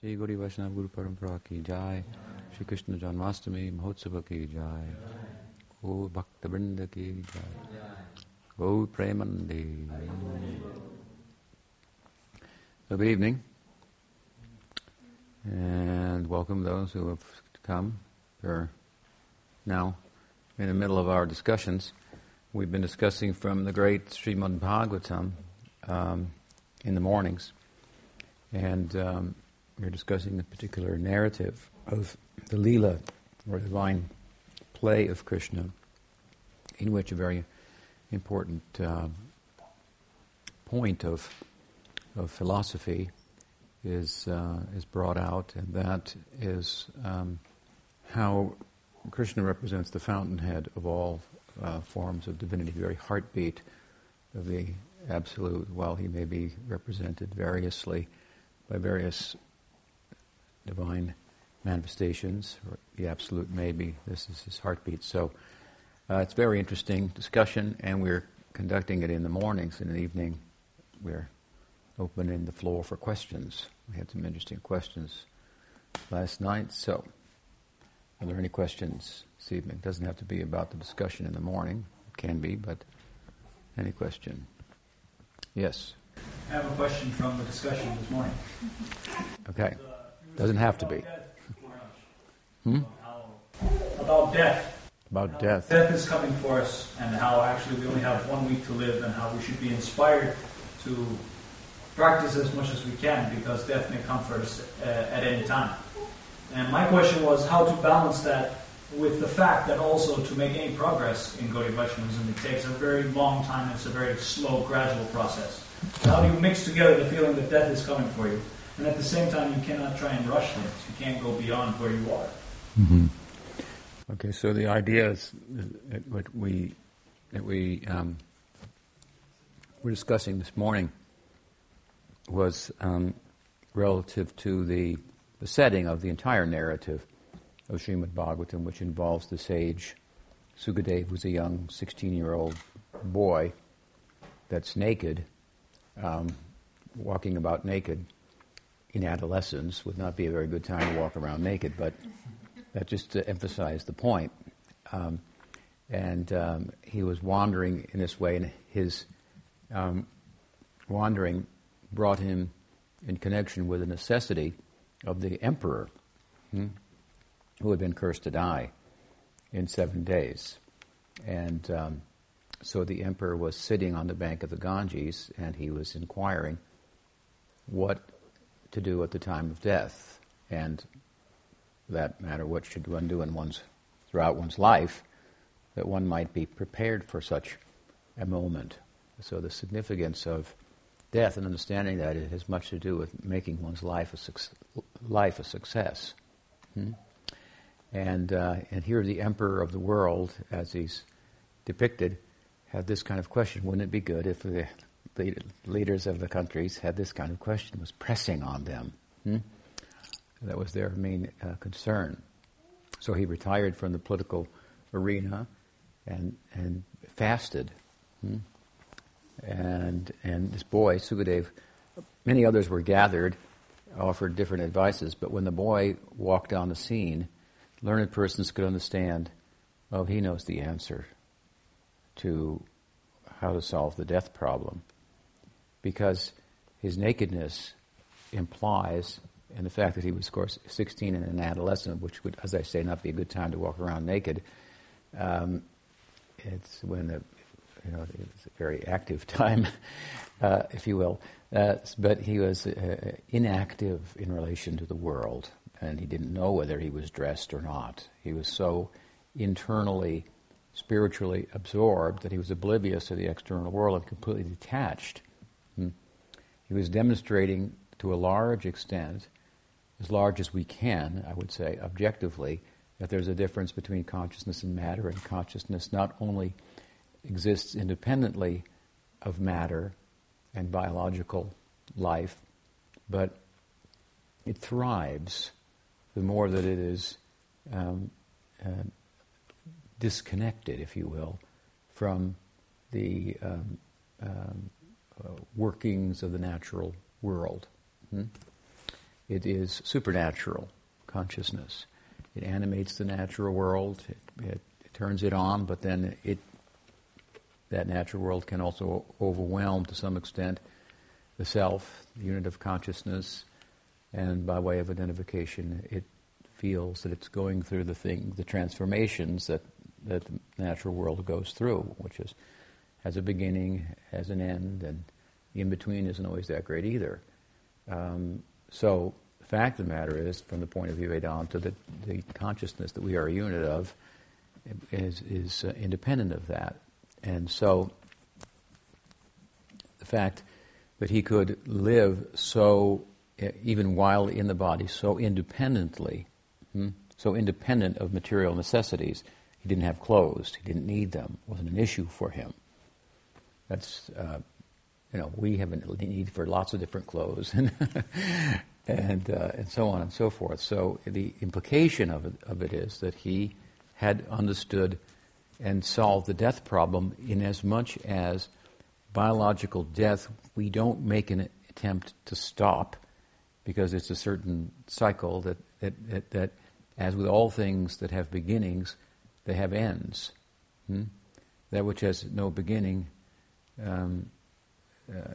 Shri Guru Parampara ki jai, Shri Krishna Janmastami Mahotsava ki jai, O Bhakta ki jai, O So good evening, and welcome those who have come. We're now in the middle of our discussions. We've been discussing from the great Srimad Bhagavatam um, in the mornings, and um, we're discussing the particular narrative of the Leela, or divine play of Krishna, in which a very important uh, point of of philosophy is uh, is brought out, and that is um, how Krishna represents the fountainhead of all uh, forms of divinity, the very heartbeat of the absolute. While he may be represented variously by various divine manifestations, or the absolute maybe. this is his heartbeat. So uh, it's a very interesting discussion, and we're conducting it in the mornings. In the evening, we're opening the floor for questions. We had some interesting questions last night. So, are there any questions this evening? It doesn't have to be about the discussion in the morning. It can be, but any question? Yes. I have a question from the discussion this morning. Okay. Doesn't have to be. Hmm? About death. About death. Death is coming for us, and how actually we only have one week to live, and how we should be inspired to practice as much as we can because death may come for us uh, at any time. And my question was how to balance that with the fact that also to make any progress in Gaudiya Vaishnavism, it takes a very long time. It's a very slow, gradual process. How do you mix together the feeling that death is coming for you, and at the same time you cannot try and rush things. You can't go beyond where you are. hmm Okay, so the idea is that what we that we um, were discussing this morning was um, relative to the, the setting of the entire narrative of Srimad Bhagavatam, which involves the sage Sukadev, who's a young 16-year-old boy that's naked, um, walking about naked in adolescence would not be a very good time to walk around naked, but that just to emphasize the point. Um, and um, he was wandering in this way, and his um, wandering brought him in connection with the necessity of the emperor, hmm, who had been cursed to die in seven days. And um, so the emperor was sitting on the bank of the Ganges, and he was inquiring what to do at the time of death, and that matter, what should one do in one's throughout one's life, that one might be prepared for such a moment. So the significance of death and understanding that it has much to do with making one's life a, life a success. Hmm? And, uh, and here the emperor of the world, as he's depicted, had this kind of question. Wouldn't it be good if the leaders of the countries had this kind of question, was pressing on them? Hmm? That was their main uh, concern. So he retired from the political arena and, and fasted. Hmm? and and this boy Sukadev, many others were gathered, offered different advices. But when the boy walked on the scene, learned persons could understand. Well, he knows the answer to how to solve the death problem, because his nakedness implies, and the fact that he was, of course, 16 and an adolescent, which would, as I say, not be a good time to walk around naked. Um, it's when the you know, it was a very active time, uh, if you will. Uh, but he was uh, inactive in relation to the world, and he didn't know whether he was dressed or not. He was so internally, spiritually absorbed that he was oblivious to the external world and completely detached. He was demonstrating to a large extent, as large as we can, I would say, objectively, that there's a difference between consciousness and matter, and consciousness not only exists independently of matter and biological life, but it thrives the more that it is um, uh, disconnected, if you will, from the um, um, workings of the natural world. Hmm? it is supernatural consciousness. It animates the natural world. It, it, it turns it on, but then it that natural world can also overwhelm to some extent the self, the unit of consciousness, and by way of identification, it feels that it's going through the thing, the transformations that that the natural world goes through, which is has a beginning, has an end, and the in between isn't always that great either. Um, so the fact of the matter is, from the point of view of Vedanta, that the consciousness that we are a unit of is, is uh, independent of that. And so the fact that he could live so, even while in the body, so independently, hmm, so independent of material necessities. He didn't have clothes, he didn't need them, wasn't an issue for him. That's, uh, you know, we have a need for lots of different clothes and, and, uh, and so on and so forth. So the implication of it, of it is that he had understood and solved the death problem in as much as biological death we don't make an attempt to stop because it's a certain cycle that, that, that, that as with all things that have beginnings, they have ends. Hmm? That which has no beginning, um, uh,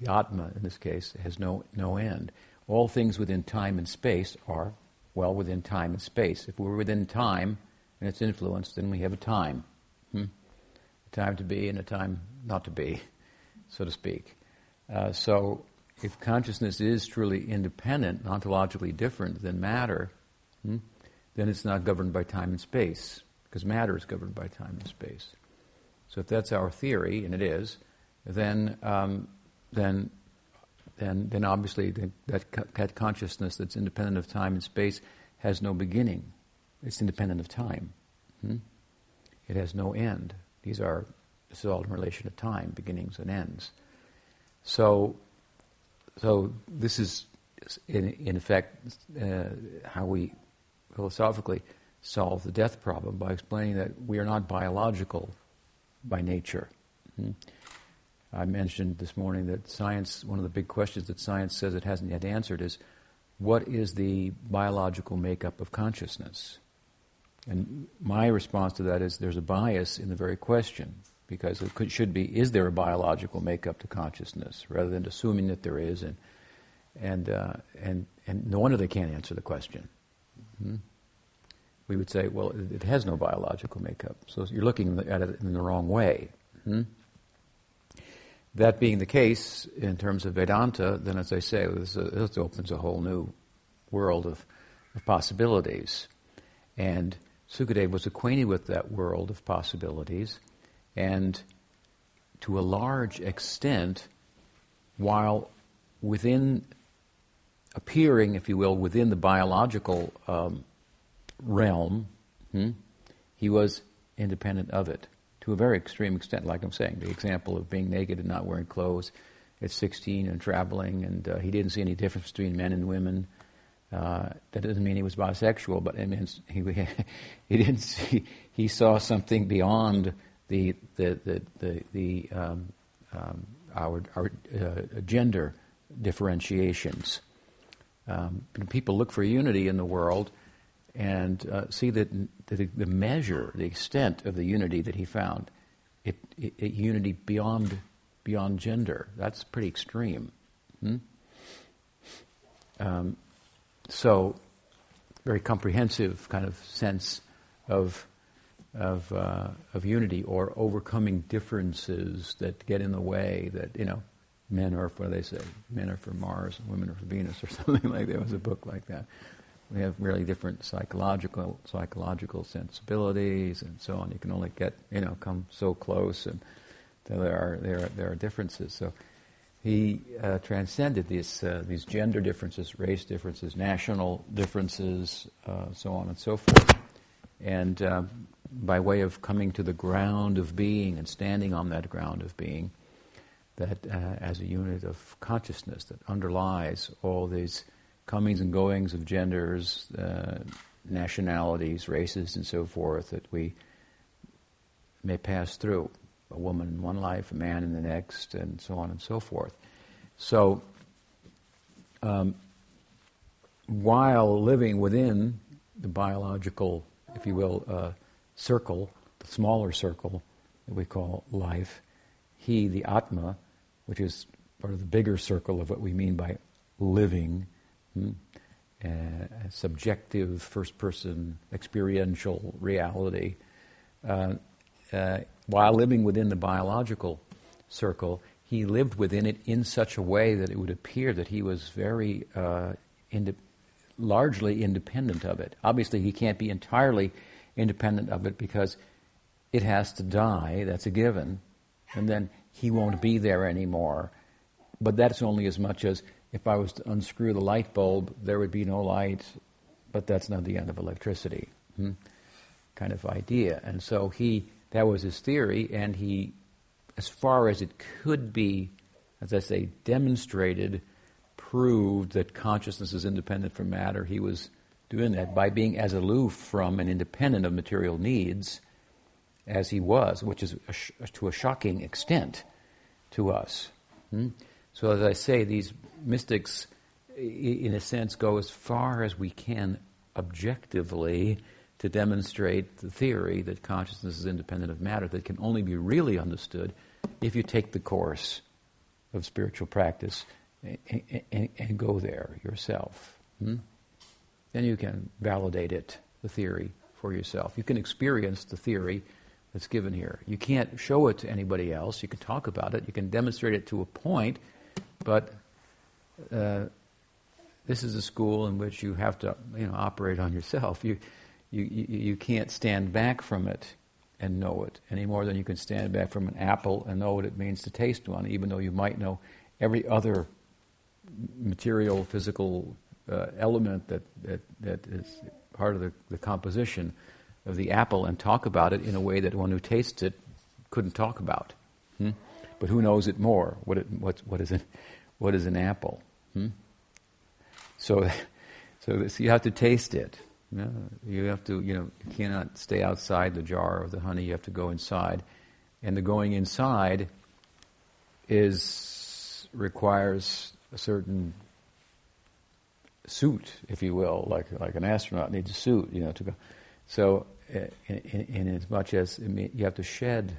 the Atma in this case, has no, no end. All things within time and space are, well, within time and space. If we're within time, and its influence, then we have a time. Hmm? A time to be and a time not to be, so to speak. Uh, so, if consciousness is truly independent, ontologically different than matter, hmm, then it's not governed by time and space, because matter is governed by time and space. So, if that's our theory, and it is, then um, then then then obviously the, that, that consciousness that's independent of time and space has no beginning. It's independent of time. Hmm? It has no end. These are, this is all in relation to time, beginnings and ends. So, so this is, in, in effect, uh, how we philosophically solve the death problem by explaining that we are not biological by nature. Hmm? I mentioned this morning that science, one of the big questions that science says it hasn't yet answered is what is the biological makeup of consciousness? And my response to that is there's a bias in the very question, because it could, should be is there a biological makeup to consciousness, rather than assuming that there is, and, and, uh, and, and no wonder they can't answer the question. hmm We would say, well, it, has no biological makeup, so you're looking at it in the wrong way. hmm That being the case, in terms of Vedanta, then as I say, this, this opens a whole new world of, of possibilities. And Sukadeva was acquainted with that world of possibilities, and to a large extent, while within appearing, if you will, within the biological um, realm, hmm, he was independent of it to a very extreme extent. Like I'm saying, the example of being naked and not wearing clothes at 16 and traveling, and uh, he didn't see any difference between men and women. Uh, that doesn't mean he was bisexual, but it means he, he didn't see, he saw something beyond the, the, the, the, the um, um, our, our uh, gender differentiations. Um, people look for unity in the world and uh, see that the, the, measure, the extent of the unity that he found, it, it, it unity beyond, beyond gender. That's pretty extreme. Hmm? Um, so, very comprehensive kind of sense of of uh, of unity or overcoming differences that get in the way. That you know, men are do they say? Men are for Mars, and women are for Venus, or something like that. There was a book like that. We have really different psychological psychological sensibilities and so on. You can only get you know come so close, and there are there are, there are differences. So he uh, transcended these, uh, these gender differences, race differences, national differences, uh, so on and so forth. And uh, by way of coming to the ground of being and standing on that ground of being, that uh, as a unit of consciousness that underlies all these comings and goings of genders, uh, nationalities, races, and so forth, that we may pass through a woman in one life, a man in the next, and so on and so forth. So, um, while living within the biological, if you will, uh, circle, the smaller circle that we call life, he, the Atma, which is part of the bigger circle of what we mean by living, hmm, uh, subjective, first person, experiential reality, uh, uh, while living within the biological circle, he lived within it in such a way that it would appear that he was very uh, largely independent of it. Obviously, he can't be entirely independent of it because it has to die, that's a given, and then he won't be there anymore. But that's only as much as if I was to unscrew the light bulb, there would be no light, but that's not the end of electricity. Hmm? Kind of idea. And so he, that was his theory, and he, as far as it could be, as I say, demonstrated, proved that consciousness is independent from matter. He was doing that by being as aloof from and independent of material needs as he was, which is a sh- to a shocking extent to us. Hmm? So, as I say, these mystics, in a sense, go as far as we can objectively to demonstrate the theory that consciousness is independent of matter that can only be really understood if you take the course of spiritual practice and, and, and go there yourself. Hmm? Then you can validate it, the theory, for yourself. You can experience the theory that's given here. You can't show it to anybody else. You can talk about it. You can demonstrate it to a point, but uh, this is a school in which you have to, you know, operate on yourself. You, you, you, can't stand back from it and know it any more than you can stand back from an apple and know what it means to taste one, even though you might know every other material, physical uh, element that, that, that is part of the, the composition of the apple and talk about it in a way that one who tastes it couldn't talk about. Hmm? But who knows it more? What, it, what, what, is, it, what is an apple? Hmm? So, so this, you have to taste it. You, know, you have to, you know, you cannot stay outside the jar of the honey. You have to go inside, and the going inside is requires a certain suit, if you will, like like an astronaut needs a suit, you know, to go. So, uh, in, in, in as much as you have to shed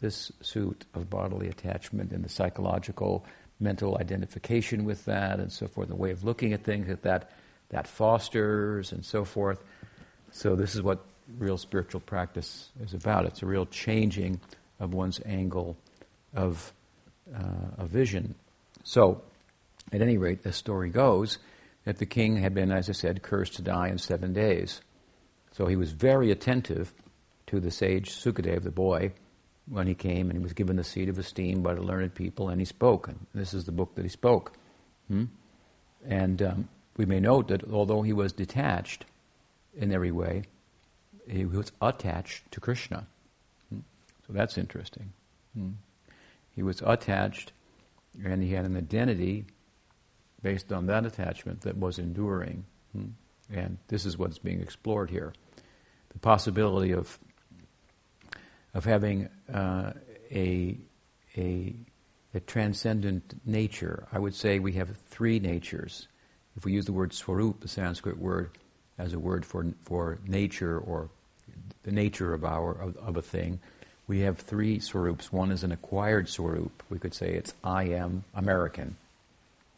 this suit of bodily attachment and the psychological, mental identification with that, and so forth, the way of looking at things that that, that fosters, and so forth. So, this is what real spiritual practice is about. It's a real changing of one's angle of, uh, of vision. So, at any rate, the story goes that the king had been, as I said, cursed to die in seven days. So he was very attentive to the sage Sukadev, the boy, when he came and he was given the seat of esteem by the learned people, and he spoke. And this is the book that he spoke. Hmm? And um, we may note that although he was detached in every way, he was attached to Krishna. Hmm? So that's interesting. Hmm? He was attached, and he had an identity based on that attachment that was enduring. Hmm? And this is what's being explored here. The possibility of, of having uh, a, a, a transcendent nature. I would say we have three natures. If we use the word swarup, the Sanskrit word, as a word for, for nature or the nature of, our, of, of a thing, we have three swarups. One is an acquired swarup. We could say it's I am American.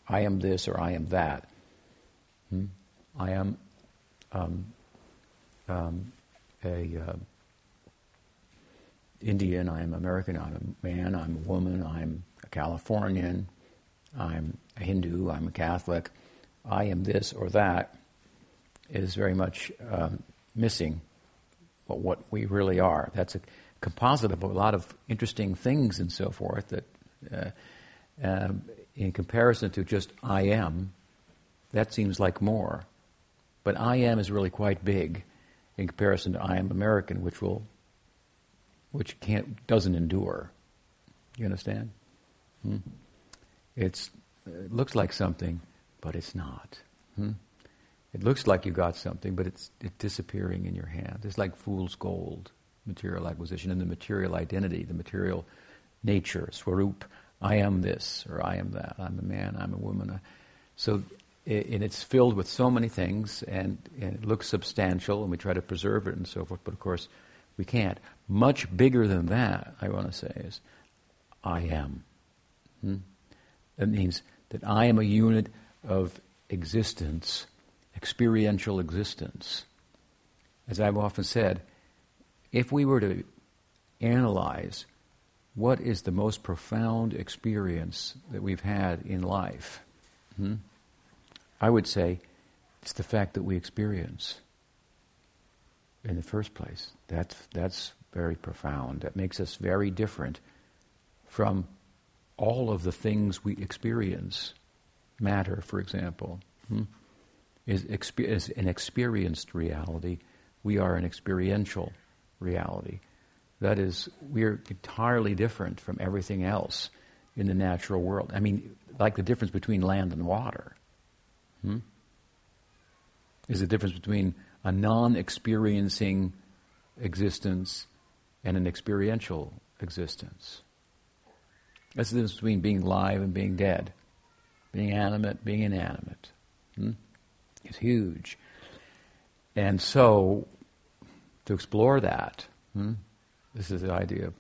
I am this or I am that. Hmm? I am um, um, a uh, Indian. I am American. I'm a man. I'm a woman. I'm a Californian. I'm a Hindu. I'm a Catholic. I am this or that is very much um, missing what, what we really are. That's a composite of a lot of interesting things and so forth that. Uh, um, in comparison to just I am, that seems like more. But I am is really quite big in comparison to I am American, which will, which can't doesn't endure. You understand? Hmm? It's it looks like something, but it's not. Hmm? It looks like you got something, but it's, it's disappearing in your hand. It's like fool's gold, material acquisition, and the material identity, the material nature, swarup I am this or I am that. I'm a man, I'm a woman. So and it's filled with so many things, and, and, it looks substantial, and we try to preserve it and so forth, but of course we can't. Much bigger than that, I want to say, is I am. Hmm? That means that I am a unit of existence, experiential existence. As I've often said, if we were to analyze what is the most profound experience that we've had in life, hmm? I would say it's the fact that we experience in the first place. That's, that's very profound. That makes us very different from all of the things we experience. Matter, for example, hmm, is, exper- is an experienced reality. We are an experiential reality. That is, we're entirely different from everything else in the natural world. I mean, like the difference between land and water. Hmm? Is the difference between a non experiencing existence and an experiential existence. That's the difference between being alive and being dead, being animate, being inanimate. Hmm? It's huge. And so, to explore that, hmm, this is the idea of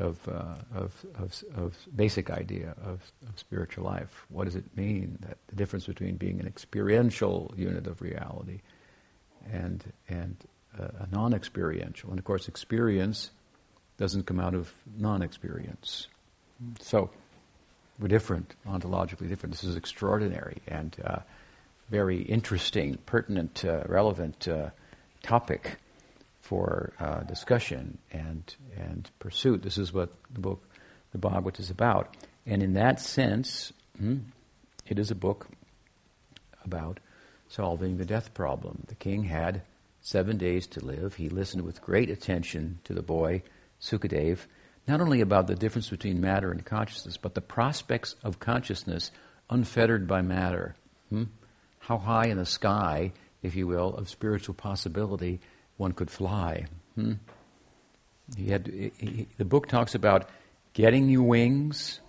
of, uh, of, of, of, basic idea of, of spiritual life. What does it mean? That the difference between being an experiential unit of reality and, and a non experiential. And of course, experience doesn't come out of non experience. So, we're different, ontologically different. This is extraordinary and uh, very interesting, pertinent, uh, relevant uh, topic for uh, discussion and and pursuit. This is what the book, the Bhagavat, is about. And in that sense, hmm, it is a book about solving the death problem. The king had seven days to live. He listened with great attention to the boy, Sukadev, not only about the difference between matter and consciousness, but the prospects of consciousness unfettered by matter. Hmm? How high in the sky, if you will, of spiritual possibility one could fly. Hmm? He had, he, the book talks about getting new wings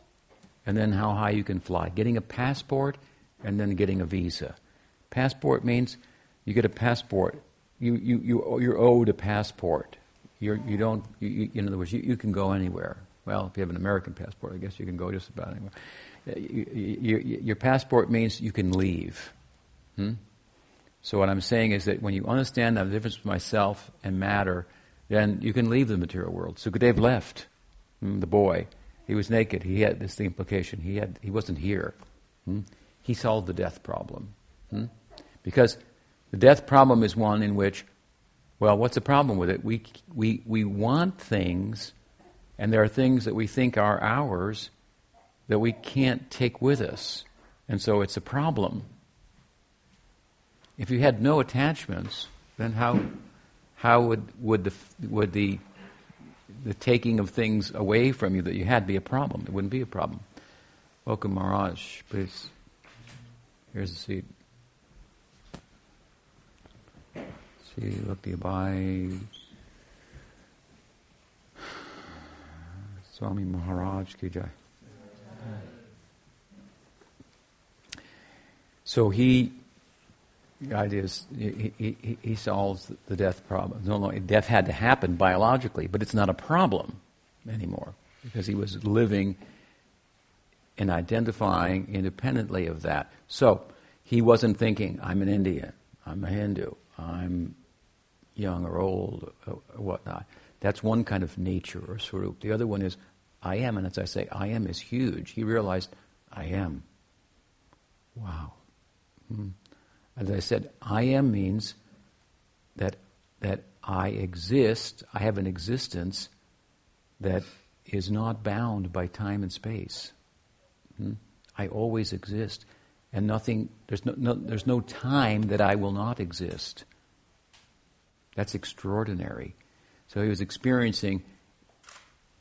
and then how high you can fly, getting a passport and then getting a visa. Passport means you get a passport. You, you, you, you're owed a passport. You're, you don't, you, you, in other words, you, you can go anywhere. Well, if you have an American passport, I guess you can go just about anywhere. Uh, your passport means you can leave. Hmm? So what I'm saying is that when you understand the difference between myself and matter, then you can leave the material world. Sukadev left, mm, the boy. He was naked. He had this implication. He had he wasn't here. Hmm? He solved the death problem. Hmm? Because the death problem is one in which, well, what's the problem with it? We, we, we want things, and there are things that we think are ours that we can't take with us. And so it's a problem. If you had no attachments, then how, how would, would, the, would the, the taking of things away from you that you had be a problem? It wouldn't be a problem. Welcome, Maharaj. Please. Here's the seat. Abai. Swami Maharaj ki. So he the idea is he, he, he, solves the death problem. No, no, death had to happen biologically, but it's not a problem anymore because he was living and identifying independently of that. So he wasn't thinking, I'm an Indian, I'm a Hindu, I'm young or old or whatnot. That's one kind of nature or swarup. The other one is, I am, and as I say, I am is huge. He realized, I am. Wow. Hmm. As I said, I am means that, that I exist, I have an existence that is not bound by time and space. Hmm? I always exist. And nothing, there's no, no, there's no time that I will not exist. That's extraordinary. So he was experiencing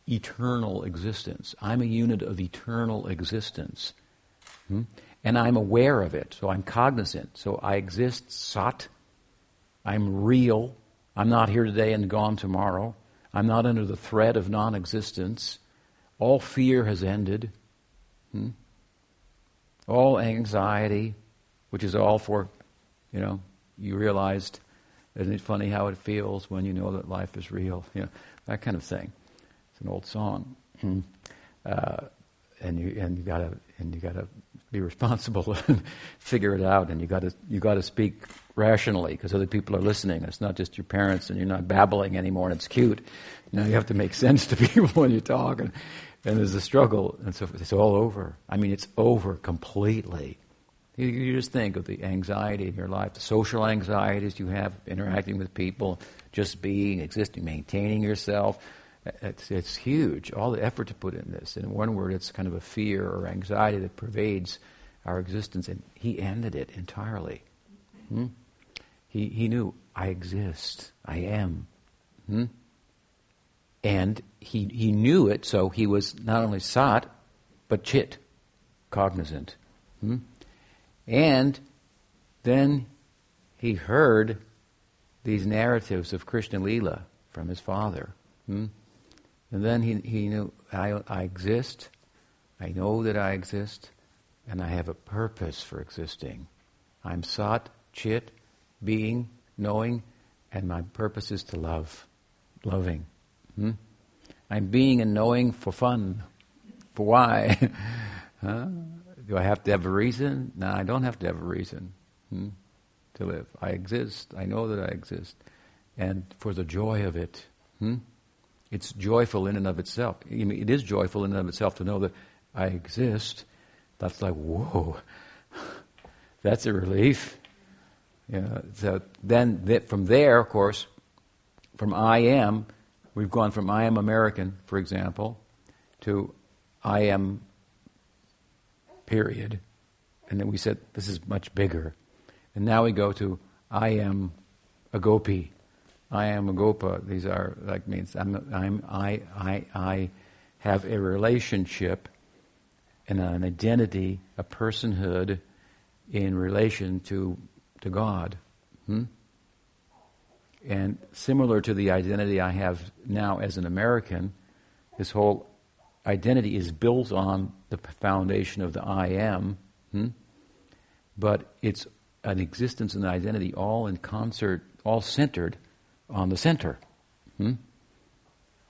eternal existence. I'm a unit of eternal existence. Hmm? and I'm aware of it, so I'm cognizant. So I exist, sat. I'm real. I'm not here today and gone tomorrow. I'm not under the threat of non existence. All fear has ended. Hmm? All anxiety, which is all for, you know, you realized, isn't it funny how it feels when you know that life is real? You know, that kind of thing. It's an old song. Uh, and you and you gotta and you gotta be responsible and figure it out, and you gotta you gotta speak rationally because other people are listening. It's not just your parents, and you're not babbling anymore, and it's cute. Know, you have to make sense to people when you talk, and, and there's a struggle, and so it's all over. I mean, it's over completely. You, you just think of the anxiety in your life, the social anxieties you have interacting with people, just being, existing, maintaining yourself. It's, it's huge. All the effort to put in this. In one word, it's kind of a fear or anxiety that pervades our existence, and he ended it entirely. Hmm? He, he knew, I exist, I am. Hmm? And he, he knew it, so he was not only sat, but chit, cognizant. Hmm? And then he heard these narratives of Krishna Lila from his father. Hmm? And then he, he knew, I, I exist, I know that I exist, and I have a purpose for existing. I'm sat, chit, being, knowing, and my purpose is to love, loving. Hmm? I'm being and knowing for fun. For why? huh? Do I have to have a reason? No, I don't have to have a reason hmm, to live. I exist. I know that I exist. And for the joy of it. Hmm? It's joyful in and of itself. it is joyful in and of itself to know that I exist. That's like, whoa, that's a relief. Yeah, so then from there, of course, from I am, we've gone from I am American, for example, to I am period. And then we said this is much bigger. And now we go to I am a gopi. I am a gopa. These are like means I'm, I'm I I I have a relationship and an identity, a personhood in relation to to God. Hmm? And similar to the identity I have now as an American, this whole identity is built on the foundation of the I am, hmm? but it's an existence and an identity all in concert, all centered on the center. Hmm?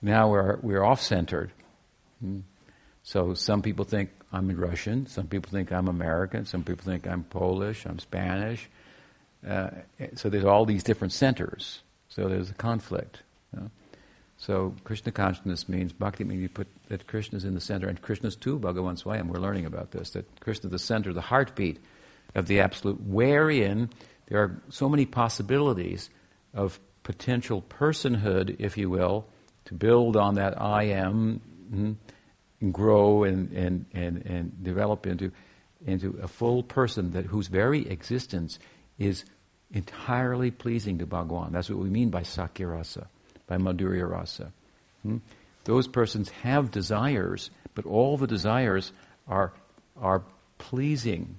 Now we're, we're off centered. Hmm? So some people think I'm Russian, some people think I'm American, some people think I'm Polish, I'm Spanish, uh, so there's all these different centers. So there's a conflict. You know? So Krishna consciousness means bhakti means you put that Krishna is in the center, and Krishna's too, Bhagavan Swayam. We're learning about this that Krishna is the center, the heartbeat of the absolute, wherein there are so many possibilities of potential personhood, if you will, to build on that I am, mm, and grow and, and, and, and develop into, into a full person that whose very existence is entirely pleasing to Bhagwan. That's what we mean by Sakhyarasa, by Madhurya Rasa. Hmm? Those persons have desires, but all the desires are, are pleasing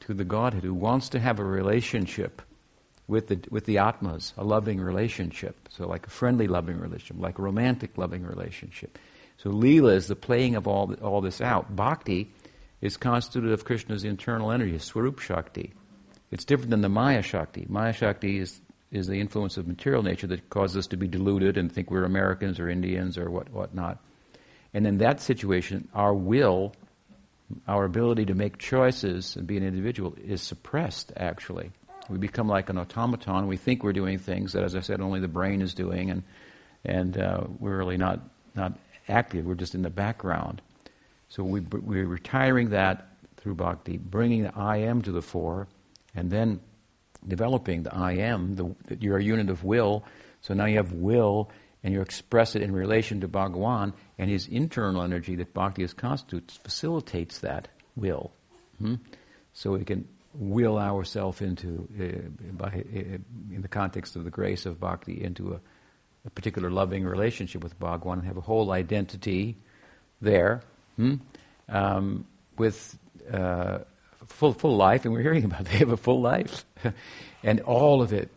to the Godhead who wants to have a relationship with the, with the Atmas, a loving relationship. So, like a friendly loving relationship, like a romantic loving relationship. So, Leela is the playing of all, all this out. Bhakti is constituted of Krishna's internal energy, Swarup Shakti. It's different than the Maya Shakti. Maya Shakti is, is the influence of material nature that causes us to be deluded and think we're Americans or Indians or what whatnot. And in that situation, our will, our ability to make choices and be an individual is suppressed, actually. We become like an automaton. We think we're doing things that, as I said, only the brain is doing, and, and uh, we're really not, not active. We're just in the background. So we, we're retiring that through bhakti, bringing the I am to the fore, and then developing the I am, the, you're a unit of will. So now you have will, and you express it in relation to Bhagawan, and his internal energy that bhakti is constitutes facilitates that will. Hmm? So we can will ourselves into, uh, by, uh, in the context of the grace of bhakti, into a, a, particular loving relationship with Bhagawan and have a whole identity there hmm? um, with. Uh, full, full life, and we're hearing about they have a full life. and all of it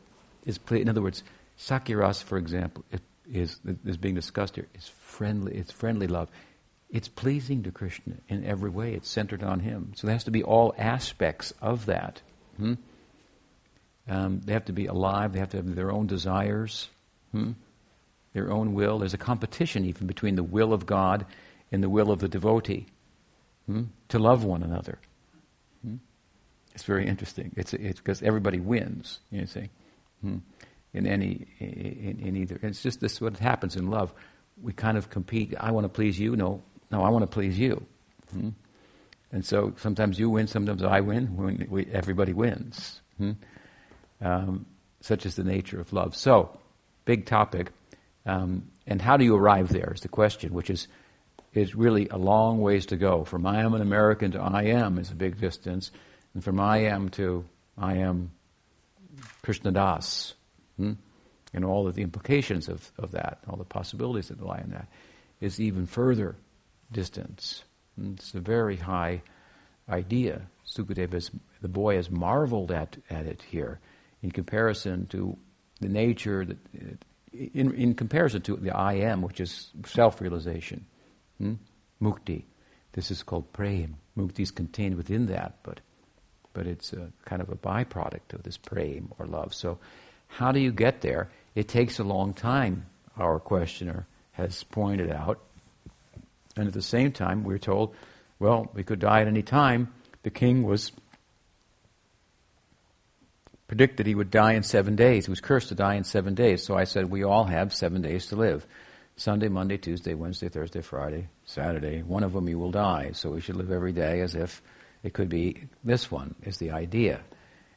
is, in other words, Sakiras, for example, is, is being discussed here, is friendly, it's friendly love. It's pleasing to Krishna in every way. It's centered on Him. So there has to be all aspects of that. Hmm? Um, they have to be alive. They have to have their own desires, hmm? their own will. There's a competition even between the will of God and the will of the devotee hmm? to love one another. It's very interesting. It's because everybody wins. You see, hmm? in any in, in, either. It's just this what happens in love. We kind of compete. I want to please you. No, no, I want to please you. Hmm? And so sometimes you win, sometimes I win. We, everybody wins. Hmm? Um, such is the nature of love. So, big topic. Um, and how do you arrive there is the question, which is is really a long ways to go. From I am an American to I am is a big distance, and from I am to I am Krishna Das, hmm? and all of the implications of, of that, all the possibilities that lie in that, is even further distance. And it's a very high idea. Sukadeva, the boy, has marveled at, at it here in comparison to the nature that, in, in comparison to the I am, which is self realization, hmm? mukti. This is called prem. Mukti is contained within that, but, but it's a kind of a byproduct of this prem or love. So, how do you get there? It takes a long time, our questioner has pointed out. And at the same time, we're told, well, we could die at any time. The king was predicted he would die in seven days. He was cursed to die in seven days. So I said, we all have seven days to live. Sunday, Monday, Tuesday, Wednesday, Thursday, Friday, Saturday. One of them you will die. So we should live every day as if it could be this one, is the idea.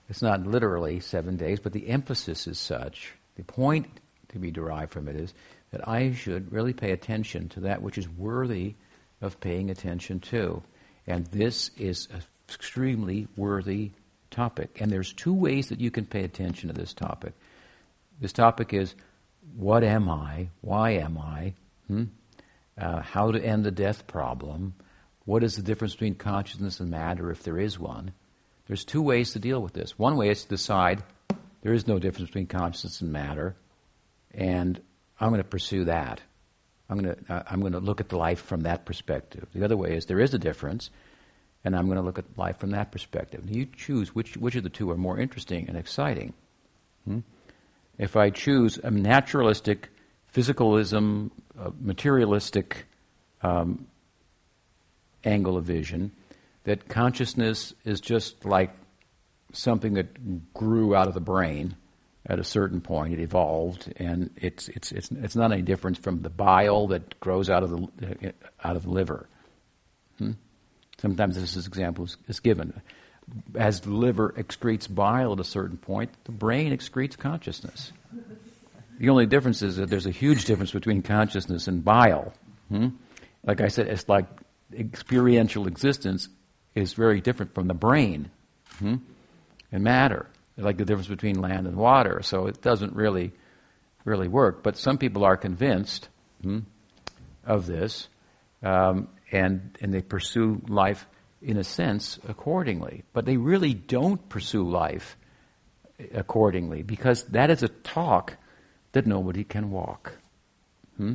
It's not literally seven days, but the emphasis is such. The point to be derived from it is that I should really pay attention to that which is worthy of paying attention to. And this is an extremely worthy topic. And there's two ways that you can pay attention to this topic. This topic is what am I? Why am I? Hmm? Uh, how to end the death problem? What is the difference between consciousness and matter, if there is one? There's two ways to deal with this. One way is to decide there is no difference between consciousness and matter, and I'm going to pursue that. I'm going to, uh, I'm going to look at the life from that perspective. The other way is there is a difference, and I'm going to look at life from that perspective. You choose which, which of the two are more interesting and exciting. Hmm? If I choose a naturalistic, physicalism, uh, materialistic um, angle of vision, that consciousness is just like something that grew out of the brain at a certain point. It evolved, and it's it's it's it's not any different from the bile that grows out of the out of the liver. Hmm? Sometimes this example is, is given. As the liver excretes bile at a certain point, the brain excretes consciousness. The only difference is that there's a huge difference between consciousness and bile. Hmm? Like I said, it's like experiential existence is very different from the brain hmm? and matter like the difference between land and water. So it doesn't really, really work. But some people are convinced hmm, of this, um, and and they pursue life in a sense accordingly. But they really don't pursue life accordingly because that is a talk that nobody can walk. Hmm?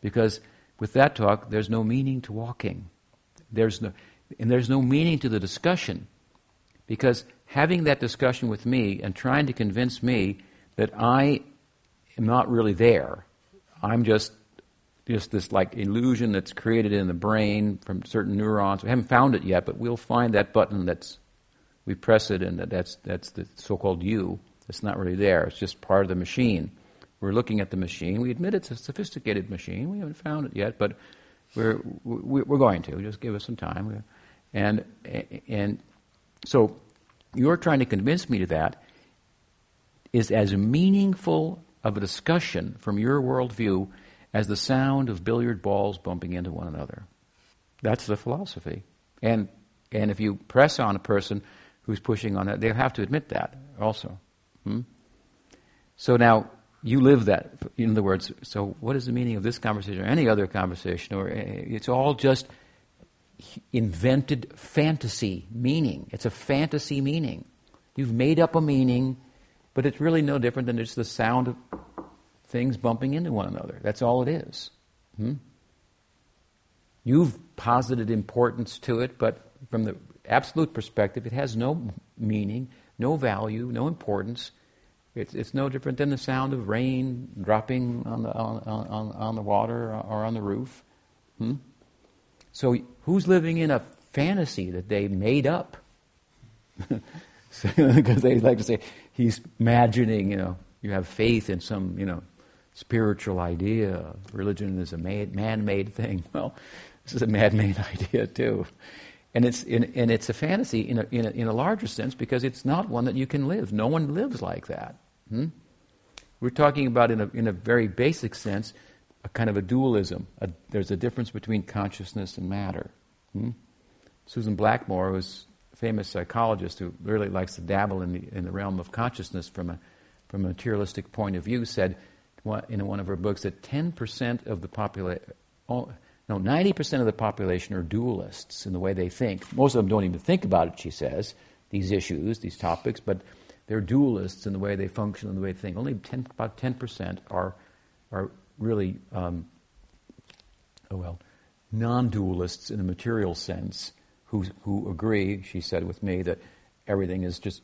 Because with that talk, there's no meaning to walking. There's no, and there's no meaning to the discussion because having that discussion with me and trying to convince me that I am not really there. I'm just just this like illusion that's created in the brain from certain neurons. We haven't found it yet, but we'll find that button that's we press it and that's that's the so-called you. It's not really there. It's just part of the machine. We're looking at the machine. We admit it's a sophisticated machine. We haven't found it yet, but we're we're going to. Just give us some time. And and so you're trying to convince me to that is as meaningful of a discussion from your worldview as the sound of billiard balls bumping into one another. That's the philosophy. And, and if you press on a person who's pushing on that, they'll have to admit that also. Hmm? So now, you live that. In other words, so what is the meaning of this conversation or any other conversation? Or eh, it's all just invented fantasy meaning. It's a fantasy meaning. You've made up a meaning, but it's really no different than just the sound of things bumping into one another. That's all it is. Hmm? You've posited importance to it, but from the absolute perspective, it has no meaning, no value, no importance. It's, it's no different than the sound of rain dropping on the, on, on, on the water or on the roof. Hmm? So, who's living in a fantasy that they made up? Because they like to say, he's imagining, you know, you have faith in some, you know, spiritual idea. Religion is a man made thing. Well, this is a man made idea, too. And it's, in, and it's a fantasy in a, in, a, in a larger sense because it's not one that you can live. No one lives like that. Hmm? We're talking about, in a, in a very basic sense, a kind of a dualism. A, there's a difference between consciousness and matter. Hmm? Susan Blackmore, who's a famous psychologist who really likes to dabble in the, in the realm of consciousness from a, from a materialistic point of view, said in one of her books that 10% of the population, no, 90% of the population are dualists in the way they think. Most of them don't even think about it, she says, these issues, these topics, but they're dualists in the way they function and the way they think. Only 10, about 10% are, are really, um, oh well, non dualists in a material sense who, who agree, she said with me, that everything is just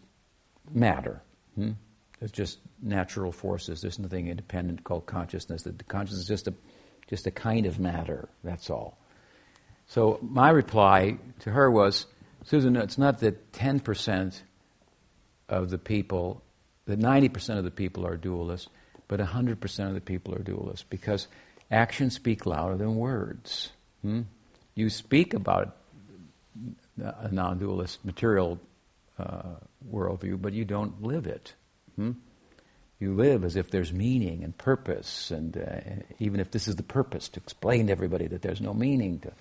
matter. Hmm? It's just natural forces. There's nothing independent called consciousness. That the consciousness is just a just a kind of matter, that's all. So my reply to her was, Susan, it's not that 10% of the people, that 90% of the people are dualists, but 100% of the people are dualists because actions speak louder than words. Hmm? You speak about a non dualist material uh, worldview, but you don't live it. Hmm? You live as if there's meaning and purpose, and uh, even if this is the purpose to explain to everybody that there's no meaning, to,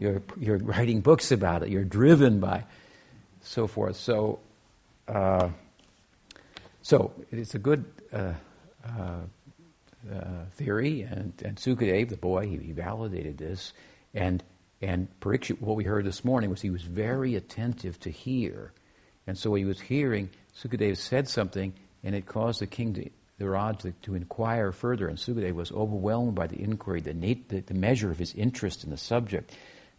you're, you're writing books about it, you're driven by, so forth. So, uh, so it's a good uh, uh, uh theory, and, and Sukadev, the boy, he, he validated this, and and what we heard this morning was he was very attentive to hear, and so when he was hearing. Sukadev said something and it caused the king, to, the Raj, to, to inquire further. And Sukadeva was overwhelmed by the inquiry, the, nat- the, the, measure of his interest in the subject.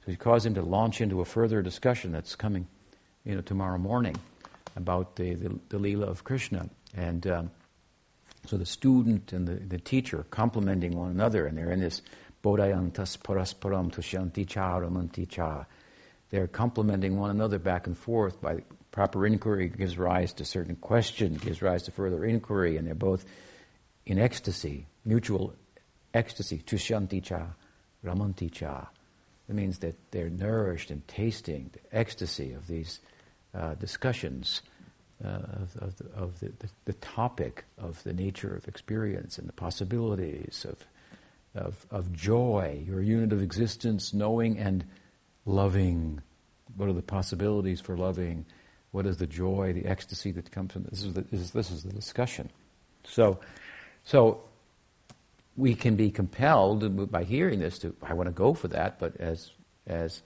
So it caused him to launch into a further discussion that's coming, you know, tomorrow morning about the, the, the Leela of Krishna. And um, so the student and the, the teacher are complementing one another, and they're in this bodayantas parasparam tushanti cha cha. They're complementing one another back and forth by Proper inquiry gives rise to certain question, gives rise to further inquiry, and they're both in ecstasy, mutual ecstasy. Tushanti cha, ramanti cha. It means that they're nourished and tasting the ecstasy of these uh, discussions uh, of, of, the, of the, the, the, topic of the nature of experience and the possibilities of, of, of joy, your unit of existence, knowing and loving. What are the possibilities for loving? What is the joy, the ecstasy that comes from this? Is the, this, is, this is the discussion. So, so we can be compelled by hearing this to I want to go for that, but as as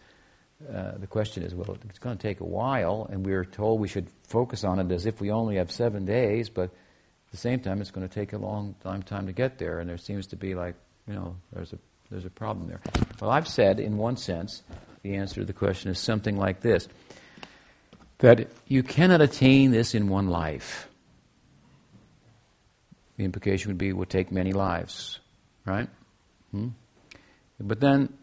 uh, the question is, well, it's going to take a while, and we're told we should focus on it as if we only have seven days, but at the same time, it's going to take a long time time to get there, and there seems to be like you know there's a there's a problem there. Well, I've said in one sense, the answer to the question is something like this that you cannot attain this in one life. The implication would be it would take many lives, right? Hmm? But then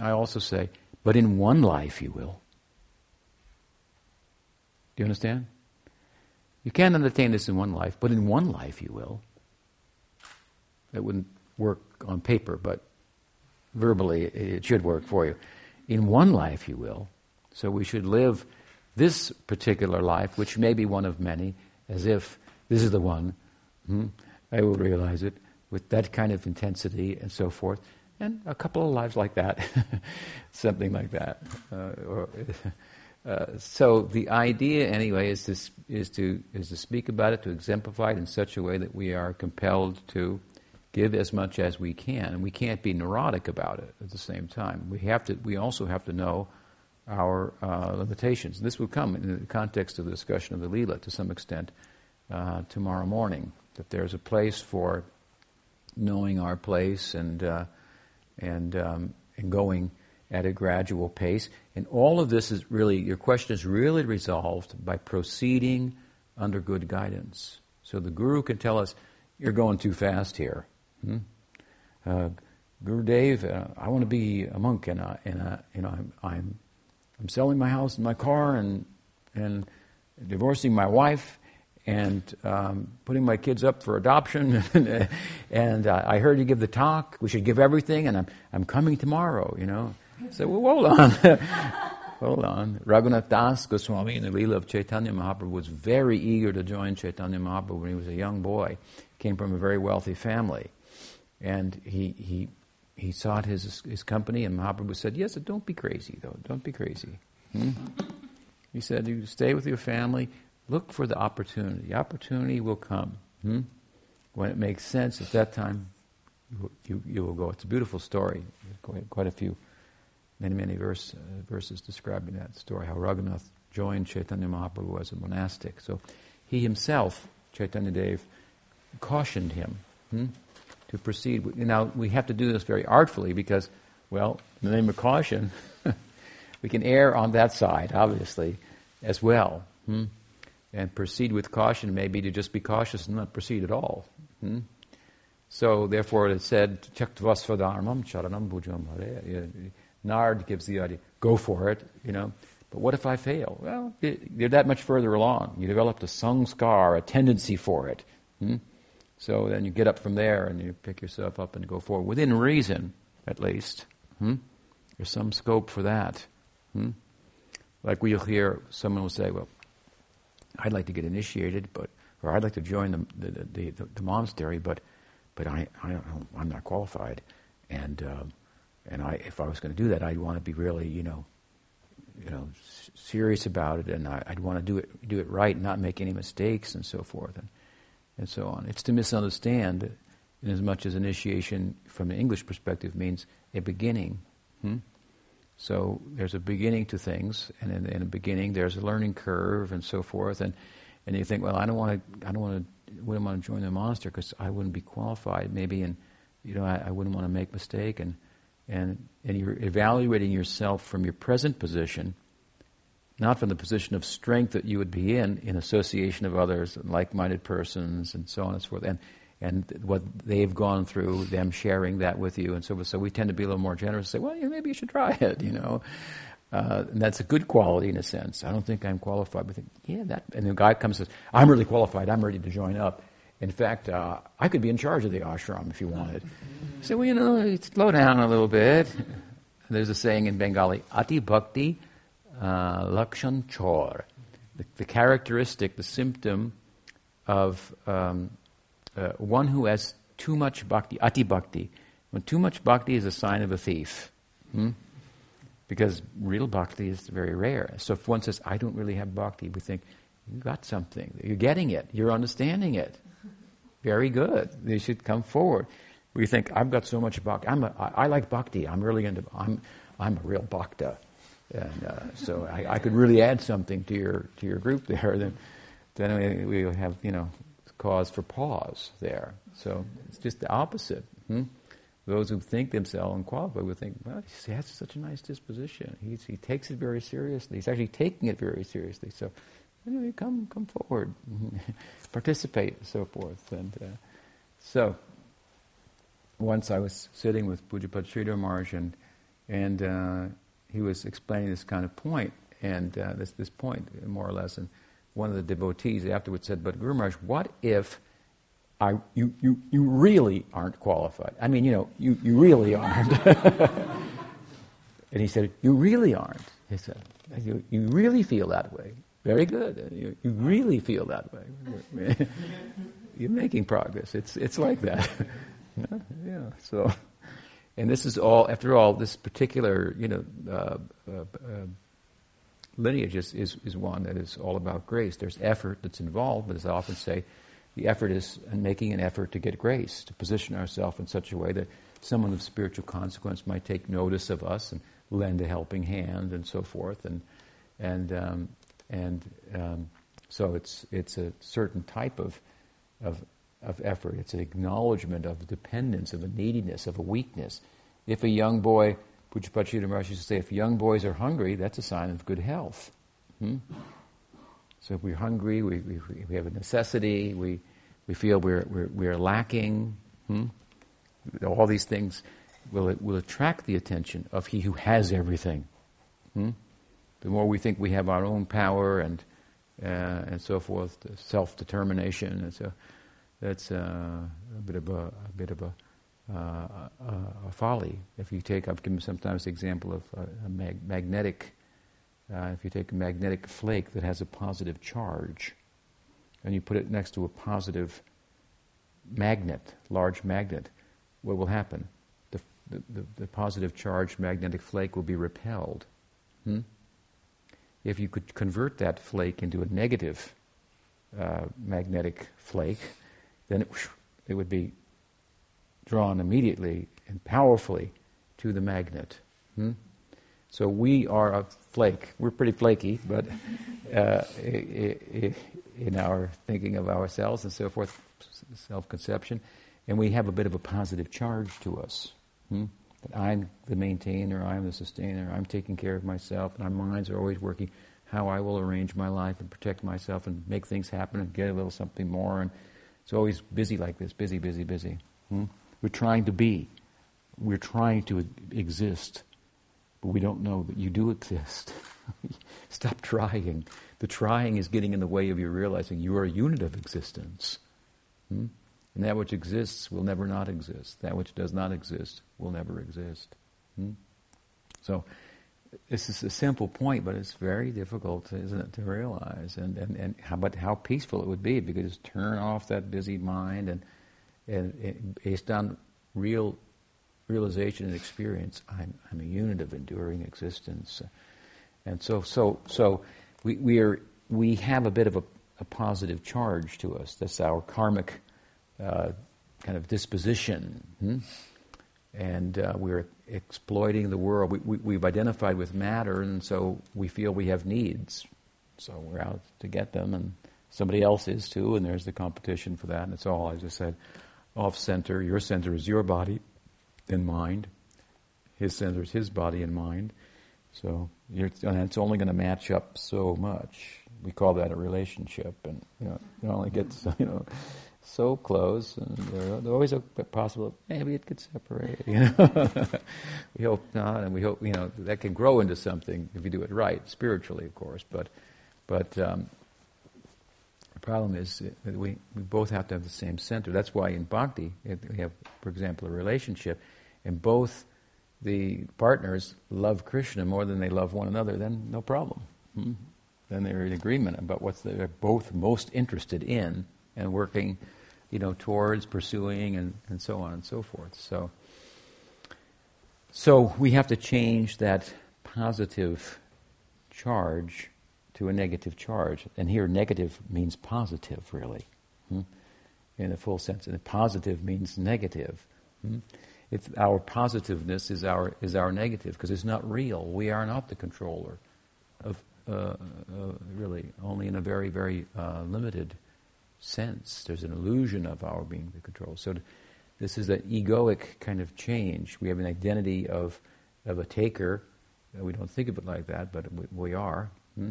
I also say, but in one life you will. Do you understand? You can't attain this in one life, but in one life you will. That wouldn't work on paper, but verbally it should work for you. In one life you will. So we should live this particular life, which may be one of many, as if this is the one. Hmm? I will realize it with that kind of intensity and so forth. And a couple of lives like that, something like that. Uh, or, uh, so the idea, anyway, is to, is, to, is to speak about it, to exemplify it in such a way that we are compelled to give as much as we can. And we can't be neurotic about it at the same time. We, have to, we also have to know our uh, limitations. This will come in the context of the discussion of the Leela to some extent uh, tomorrow morning, that there's a place for knowing our place and, uh, and, um, and going at a gradual pace. And all of this is really, your question is really resolved by proceeding under good guidance. So the guru can tell us, you're going too fast here. Hmm? Uh, uh, I want to be a monk, and, and know, I'm, I'm, I'm selling my house and my car, and and divorcing my wife, and um, putting my kids up for adoption. and uh, I heard you give the talk. We should give everything, and I'm I'm coming tomorrow. You know, so well, hold on. hold on. Raghunath Das Goswami in the Leela of Chaitanya Mahaprabhu was very eager to join Chaitanya Mahaprabhu when he was a young boy. Came from a very wealthy family. And he, he, he sought his, his company, and Mahaprabhu said, Yes, don't be crazy, though. Don't be crazy. Hmm? he said, You stay with your family, look for the opportunity. The opportunity will come. Hmm? When it makes sense, at that time, you, you, will go. It's a beautiful story. Quite, quite a few, many, many verse, uh, verses describing that story, how Raghunath joined Chaitanya Mahaprabhu as a monastic. So he himself, Chaitanya Dev, cautioned him. Hmm? To proceed. Now, we have to do this very artfully because, well, in the name of caution, we can err on that side, obviously, as well. Hmm? And proceed with caution may be to just be cautious and not proceed at all. Hmm? So, therefore, it said, Chaktvasvadharmam charanam bhujam hare. Nard gives the idea, go for it, you know. But what if I fail? Well, you're that much further along. You developed a sanskar, a tendency for it. Hmm? So then you get up from there and you pick yourself up and go forward, within reason, at least. Hmm? There's some scope for that. Hmm? Like we'll hear someone will say, well, I'd like to get initiated, but or I'd like to join the, the, the, the, the monastery, but, but I, I, I'm not qualified. And, uh, and I, if I was going to do that, I'd want to be really, you know, you know, s- serious about it, and I, would want to do it, do it right, and not make any mistakes, and so forth. And, and so on. It's to misunderstand in as much as initiation from an English perspective means a beginning. Hmm? So there's a beginning to things, and in, in, a beginning there's a learning curve and so forth. And, and you think, well, I don't want to, I don't want to, wouldn't want to join the monastery because I wouldn't be qualified, maybe, and you know, I, I wouldn't want to make mistake. And and and you're evaluating yourself from your present position not from the position of strength that you would be in, in association of others, and like-minded persons, and so on and so forth, and and what they've gone through, them sharing that with you, and so forth. So we tend to be a little more generous. and Say, well, yeah, maybe you should try it, you know. Uh, and that's a good quality in a sense. I don't think I'm qualified, but think, yeah, that. And the guy comes and says, I'm really qualified. I'm ready to join up. In fact, uh, I could be in charge of the ashram if you wanted. So, well, you know, slow down a little bit. There's a saying in Bengali, ati bhakti uh, lakshan chor, the, the, characteristic, the symptom of um, uh, one who has too much bhakti, ati bhakti. When too much bhakti is a sign of a thief. Hmm? Because real bhakti is very rare. So if one says, I don't really have bhakti, we think, you got something. You're getting it. You're understanding it. Very good. They should come forward. We think, I've got so much bhakti. I'm a, I, I like bhakti. I'm really into, I'm, I'm a real bhakta. And uh, so I, I, could really add something to your to your group there. Then then we, we have you know cause for pause there. So it's just the opposite. Hmm? Those who think themselves unqualified would think, well, he has such a nice disposition. He's, he takes it very seriously. He's actually taking it very seriously. So, anyway, come come forward, participate, and so forth. And uh, so, once I was sitting with Pujyapad Sridhar and, and uh, he was explaining this kind of point, and uh, this, this point, more or less, and one of the devotees afterwards said, but Guru Maharaj, what if I, you, you, you really aren't qualified? I mean, you know, you, you really aren't. and he said, you really aren't. He said, you, you really feel that way. Very good. You, you really feel that way. You're making progress. It's, it's like that. yeah, yeah, so... And this is all, after all, this particular, you know, uh, uh, uh, lineage is, is, is one that is all about grace. There's effort that's involved, but as I often say, the effort is in making an effort to get grace, to position ourselves in such a way that someone of spiritual consequence might take notice of us and lend a helping hand and so forth. And, and, um, and um, so it's, it's a certain type of, of of effort. It's an acknowledgement of dependence, of a neediness, of a weakness. If a young boy Pujapachita Maharaj used to say, if young boys are hungry, that's a sign of good health. Hmm? So if we're hungry, we, we, we have a necessity, we, we feel we're, we're, we're lacking, hmm? all these things will, will attract the attention of he who has everything. Hmm? The more we think we have our own power and, uh, and so forth, self determination, and so that's uh, a bit of a, a bit of a, uh, a, a, folly. If you take, I've given sometimes the example of a, mag- magnetic. Uh, if you take a magnetic flake that has a positive charge, and you put it next to a positive magnet, large magnet, what will happen? The, the, the, the positive charged magnetic flake will be repelled. Hmm? If you could convert that flake into a negative uh, magnetic flake, then it, it would be drawn immediately and powerfully to the magnet. Hmm? So we are a flake. We're pretty flaky, but uh, in our thinking of ourselves and so forth, self-conception, and we have a bit of a positive charge to us. Hmm? That I'm the maintainer, I'm the sustainer, I'm taking care of myself, and our minds are always working how I will arrange my life and protect myself and make things happen and get a little something more. And it's always busy like this, busy, busy, busy. Hmm? We're trying to be. We're trying to exist, but we don't know that you do exist. Stop trying. The trying is getting in the way of you realizing you are a unit of existence. Hmm? And that which exists will never not exist. That which does not exist will never exist. Hmm? So, this is a simple point, but it's very difficult, isn't it, to realize? And, and, and how, but how peaceful it would be if you could just turn off that busy mind and, and, and based on real realization and experience, I'm, I'm a unit of enduring existence. And so, so, so we, we, are, we have a bit of a, a positive charge to us. That's our karmic uh, kind of disposition. Hmm? And uh, we're exploiting the world. We, we, have identified with matter, and so we feel we have needs. So we're out to get them, and somebody else is too, and there's the competition for that. And it's all, as I said, off center. Your center is your body and mind, his center is his body and mind. So it's only going to match up so much. We call that a relationship, and you know, it only gets you know so close, and there's always a possible maybe it could separate. You know, we hope not, and we hope you know that can grow into something if you do it right, spiritually, of course. But, but um, the problem is that we, we both have to have the same center. That's why in bhakti if we have, for example, a relationship, and both the partners love Krishna more than they love one another. Then no problem. Hmm? Then they're in agreement about what they're both most interested in and working, you know, towards pursuing and, and so on and so forth. So, so we have to change that positive charge to a negative charge. And here, negative means positive, really, hmm? in a full sense. And positive means negative. Hmm? It's our positiveness is our is our negative because it's not real. We are not the controller of uh, uh, really only in a very very uh, limited sense. There's an illusion of our being the control. So this is an egoic kind of change. We have an identity of, of a taker. We don't think of it like that, but we, we are. Hmm?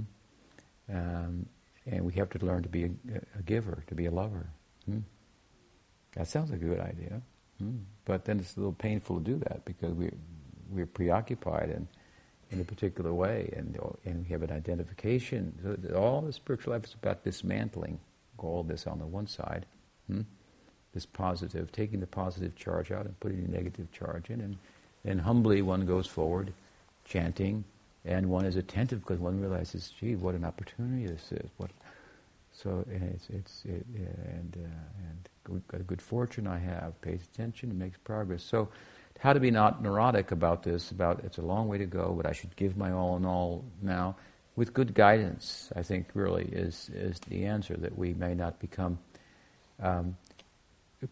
Um, and we have to learn to be a, a giver, to be a lover. Hmm? That sounds like a good idea. Hmm? But then it's a little painful to do that because we, we're preoccupied in, in a particular way and, and we have an identification. So all the spiritual life is about dismantling all this on the one side, hmm? this positive, taking the positive charge out and putting the negative charge in, and then humbly one goes forward, chanting, and one is attentive because one realizes, gee, what an opportunity this is. What, so it's it's it, and uh, and got a good fortune I have, pays attention, and makes progress. So how to be not neurotic about this? About it's a long way to go, but I should give my all in all now with good guidance, I think really is, is the answer that we may not become, um,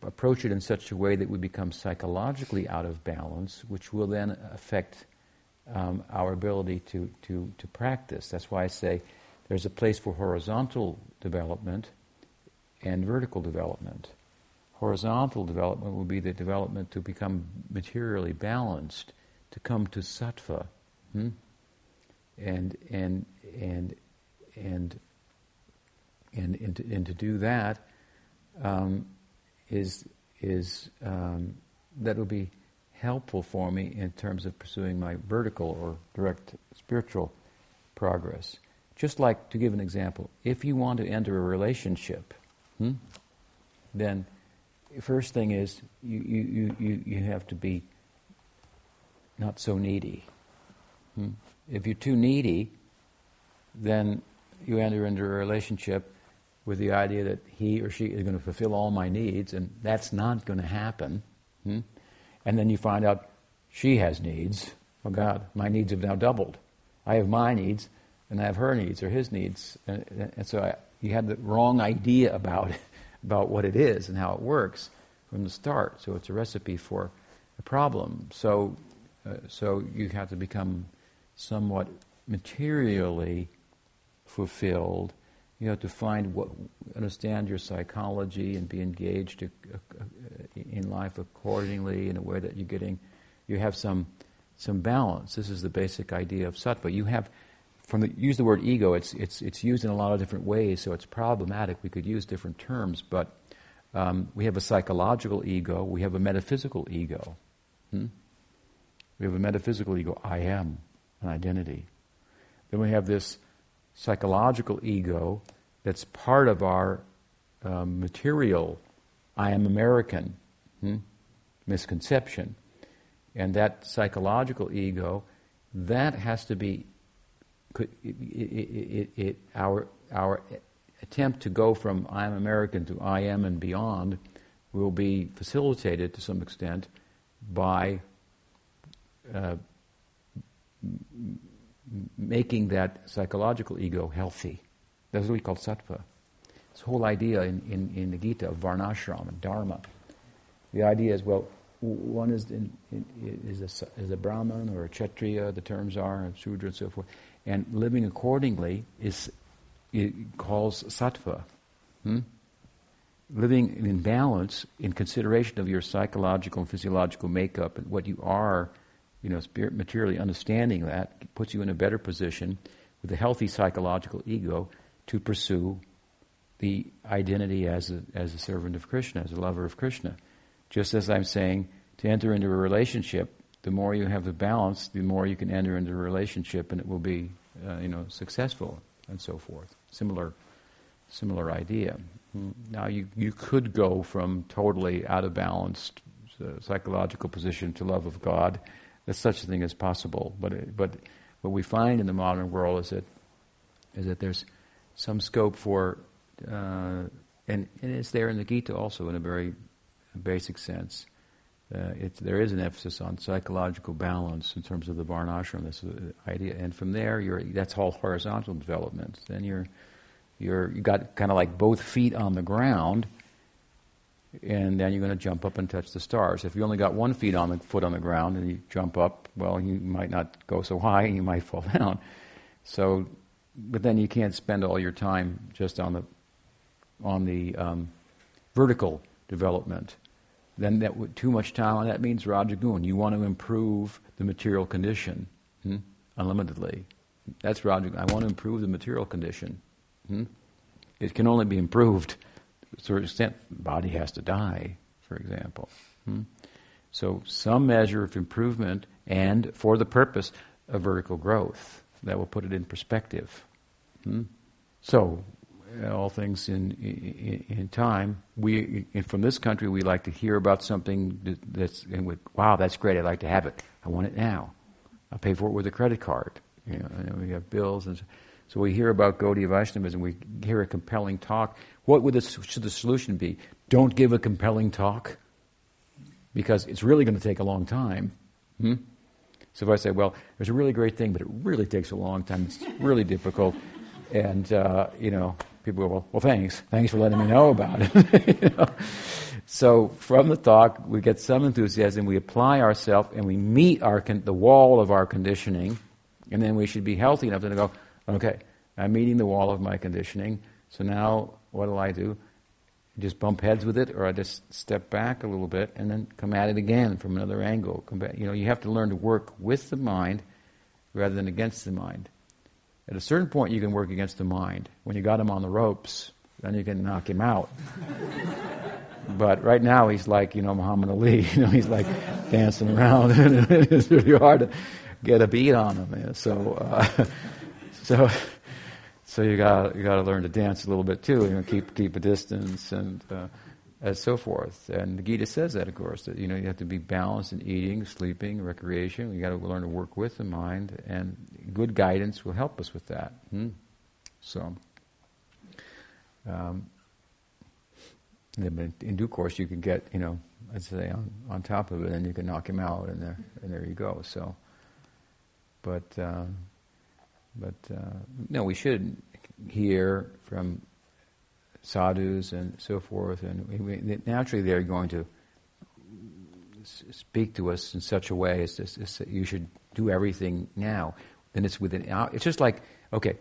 approach it in such a way that we become psychologically out of balance, which will then affect um, our ability to, to, to practice. That's why I say there's a place for horizontal development and vertical development. Horizontal development will be the development to become materially balanced to come to sattva. Hmm? And, and, and, and, and, and, to, and to do that um, is is um, that will be helpful for me in terms of pursuing my vertical or direct spiritual progress. Just like to give an example, if you want to enter a relationship, hmm, then first thing is you, you, you, you have to be not so needy. Hmm? If you're too needy, then you enter into a relationship with the idea that he or she is going to fulfill all my needs, and that's not going to happen. Hmm? And then you find out she has needs. Oh God, my needs have now doubled. I have my needs, and I have her needs or his needs, and, and so I, you had the wrong idea about it, about what it is and how it works from the start. So it's a recipe for a problem. So, uh, so you have to become somewhat materially fulfilled you have to find what, understand your psychology and be engaged in life accordingly in a way that you're getting, you have some, some balance. This is the basic idea of sattva. You have, from the, use the word ego, it's, it's, it's used in a lot of different ways, so it's problematic. We could use different terms, but um, we have a psychological ego, we have a metaphysical ego. Hmm? We have a metaphysical ego, I am, an identity. Then we have this psychological ego that's part of our um, material I am American hmm, misconception. And that psychological ego, that has to be, it, it, it, our, our attempt to go from I am American to I am and beyond will be facilitated to some extent by uh, making that psychological ego healthy. That's what we call sattva. This whole idea in, in, in the Gita of varnashram and dharma. The idea is, well, one is, in, is, a, is a brahman or a kshatriya, the terms are, and sudra and so forth. And living accordingly is it calls sattva. Hmm? Living in balance in consideration of your psychological and physiological makeup and what you are you know, spirit materially understanding that puts you in a better position with a healthy psychological ego to pursue the identity as a, as a servant of Krishna, as a lover of Krishna. Just as I'm saying, to enter into a relationship, the more you have the balance, the more you can enter into a relationship, and it will be, uh, you know, successful, and so forth. Similar, similar idea. Now you you could go from totally out of balanced uh, psychological position to love of God that such a thing is possible. But but what we find in the modern world is that is that there's some scope for, uh, and, and it's there in the Gita also in a very basic sense. Uh, there is an emphasis on psychological balance in terms of the varnashram, this idea, and from there, you're, that's all horizontal development. Then you're, you're you got kind of like both feet on the ground, and then you're going to jump up and touch the stars. If you only got one feet on the foot on the ground and you jump up, well, you might not go so high and you might fall down. So, but then you can't spend all your time just on the on the um, vertical development. Then that too much time on that means rajagun. You want to improve the material condition hmm? unlimitedly. That's rajagun. I want to improve the material condition. Hmm? It can only be improved to extent, body has to die, for example. Hmm? So, some measure of improvement and for the purpose of vertical growth. That will put it in perspective. Hmm? So, all things in, in, in time. We from this country, we like to hear about something that's and with, wow, that's great. I'd like to have it. I want it now. I'll pay for it with a credit card. You know, we have bills, and so, we hear about Gaudiya Vaishnavism. We hear a compelling talk. What would the, should the solution be? Don't give a compelling talk because it's really going to take a long time. Hmm? So if I say, well, there's a really great thing, but it really takes a long time, it's really difficult, and uh, you know, people go, well, well, thanks, thanks for letting me know about it. you know? So from the talk, we get some enthusiasm, we apply ourselves, and we meet our con- the wall of our conditioning, and then we should be healthy enough to go, okay, I'm meeting the wall of my conditioning, so now what do I do? just bump heads with it, or I just step back a little bit and then come at it again from another angle. You know, you have to learn to work with the mind rather than against the mind. At a certain point, you can work against the mind. When you got him on the ropes, then you can knock him out. but right now, he's like, you know, Muhammad Ali. You know, he's like dancing around. And it's really hard to get a beat on him. So, uh, so so you got you got to learn to dance a little bit too. You know, keep keep a distance and uh, and so forth. And the Gita says that, of course, that you know you have to be balanced in eating, sleeping, recreation. You got to learn to work with the mind, and good guidance will help us with that. Hmm? So. Um, in due course, you can get, you know, I'd say on, on top of it, and you can knock him out, and there, and there you go. So, but uh, but uh, no, we should hear from sadhus and so forth, and we, we, naturally they're going to speak to us in such a way as, as you should do everything now. Then it's within. It's just like okay,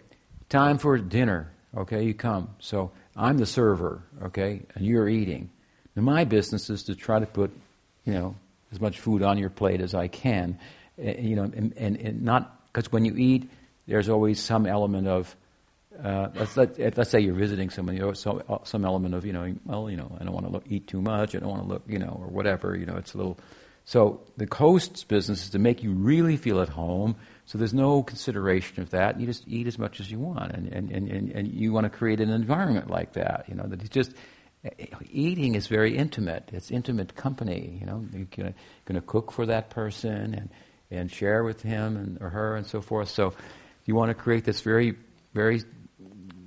time for dinner. Okay, you come. So I'm the server. Okay, and you're eating. Now my business is to try to put, you know, as much food on your plate as I can. Uh, you know, and, and, and not because when you eat there's always some element of uh, let's, let, us say you're visiting somebody, know, some, uh, some element of, you know, well, you know, I don't want to eat too much, I don't want to look, you know, or whatever, you know, it's a little. So the host's business is to make you really feel at home, so there's no consideration of that. You just eat as much as you want, and, and, and, and, and you want to create an environment like that, you know, that it's just, eating is very intimate. It's intimate company, you know, you're going to cook for that person and, and share with him and, or her and so forth. So, you want to create this very, very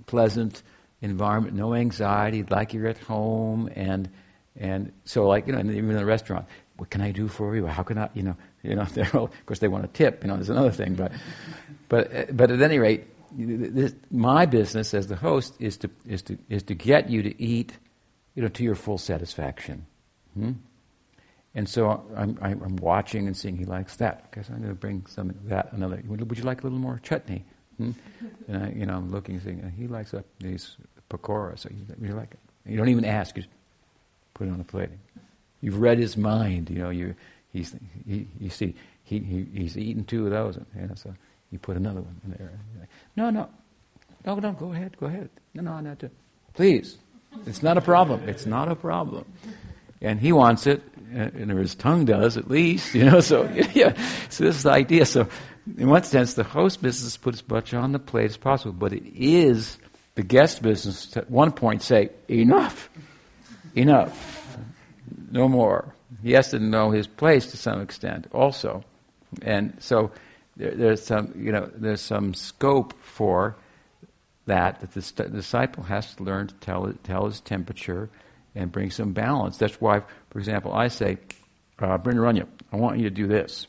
pleasant environment, no anxiety, like you're at home, and and so like you know, even in a restaurant, what can I do for you? How can I, you know, you know, all, of course they want a tip, you know, there's another thing, but but but at any rate, this, my business as the host is to is to is to get you to eat, you know, to your full satisfaction. Hmm? And so I'm, I'm watching and seeing he likes that. Okay, so I'm going to bring some of that, another. Would you like a little more chutney? Hmm? And I, you know, I'm looking, saying he likes uh, these pakora, so you, you like it. You don't even ask; you just put it on the plate. You've read his mind. You know, you he's he, you see he, he he's eaten two of those, you know, so you put another one in there. Like, no, no, no, no. Go ahead, go ahead. No, no, not to. Please, it's not a problem. It's not a problem. And he wants it, uh, and or his tongue does at least, you know. So yeah, so this is the idea. So in one sense, the host business puts as much on the plate as possible, but it is the guest business to at one point say enough, enough, no more. He has to know his place to some extent also, and so there, there's some you know there's some scope for that that the st- disciple has to learn to tell tell his temperature and bring some balance. That's why, for example, I say, uh, Vrindaranya, I want you to do this.